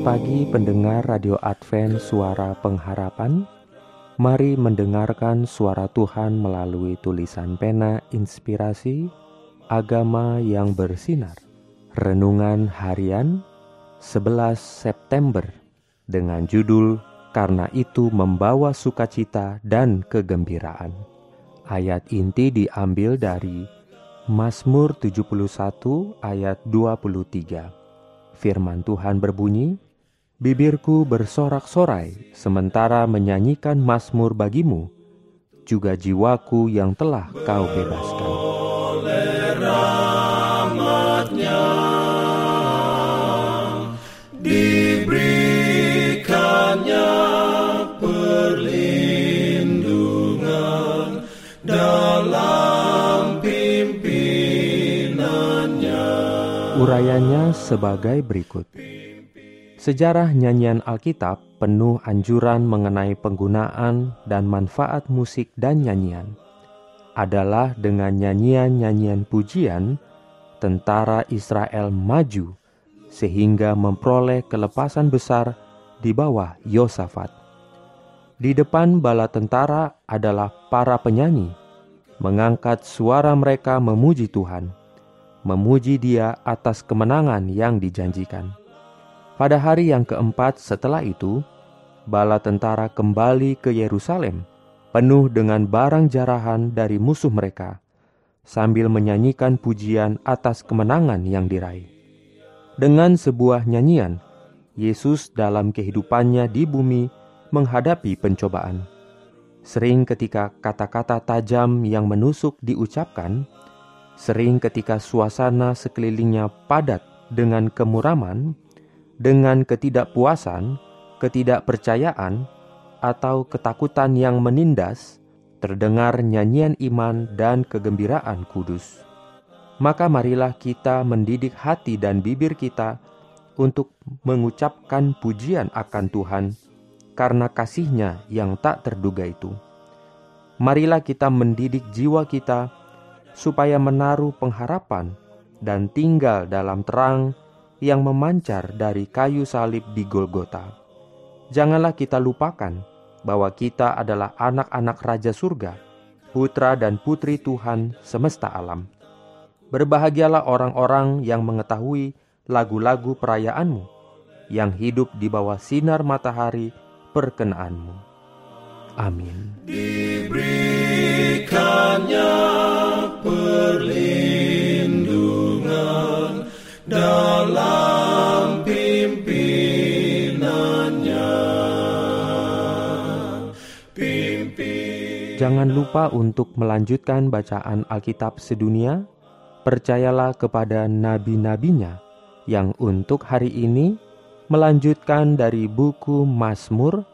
Pagi pendengar Radio Advent Suara Pengharapan. Mari mendengarkan suara Tuhan melalui tulisan pena inspirasi Agama yang bersinar. Renungan harian 11 September Dengan judul Karena itu membawa sukacita dan kegembiraan. Ayat inti diambil dari Mazmur 71 ayat 23 Firman Tuhan berbunyi, Bibirku bersorak-sorai sementara menyanyikan mazmur bagimu, juga jiwaku yang telah kau bebaskan. Urayanya sebagai berikut. Sejarah nyanyian Alkitab penuh anjuran mengenai penggunaan dan manfaat musik dan nyanyian. Adalah dengan nyanyian-nyanyian pujian, tentara Israel maju sehingga memperoleh kelepasan besar di bawah Yosafat. Di depan bala tentara adalah para penyanyi, mengangkat suara mereka memuji Tuhan memuji Dia atas kemenangan yang dijanjikan. Pada hari yang keempat setelah itu, bala tentara kembali ke Yerusalem, penuh dengan barang jarahan dari musuh mereka, sambil menyanyikan pujian atas kemenangan yang diraih. Dengan sebuah nyanyian, Yesus dalam kehidupannya di bumi menghadapi pencobaan. Sering ketika kata-kata tajam yang menusuk diucapkan, Sering ketika suasana sekelilingnya padat dengan kemuraman, dengan ketidakpuasan, ketidakpercayaan, atau ketakutan yang menindas, terdengar nyanyian iman dan kegembiraan kudus. Maka marilah kita mendidik hati dan bibir kita untuk mengucapkan pujian akan Tuhan karena kasihnya yang tak terduga itu. Marilah kita mendidik jiwa kita supaya menaruh pengharapan dan tinggal dalam terang yang memancar dari kayu salib di Golgota. Janganlah kita lupakan bahwa kita adalah anak-anak Raja Surga, putra dan putri Tuhan semesta alam. Berbahagialah orang-orang yang mengetahui lagu-lagu perayaanmu, yang hidup di bawah sinar matahari perkenaanmu. Amin. Diberikannya dalam pimpinannya. Pimpin Jangan lupa untuk melanjutkan bacaan Alkitab sedunia. Percayalah kepada nabi-nabinya yang untuk hari ini melanjutkan dari buku Mazmur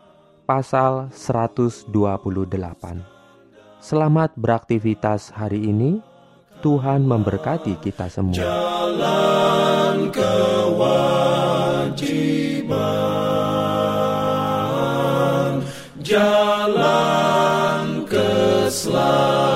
pasal 128. Selamat beraktivitas hari ini. Tuhan memberkati kita semua. jalan kewajiban, jalan keselamatan.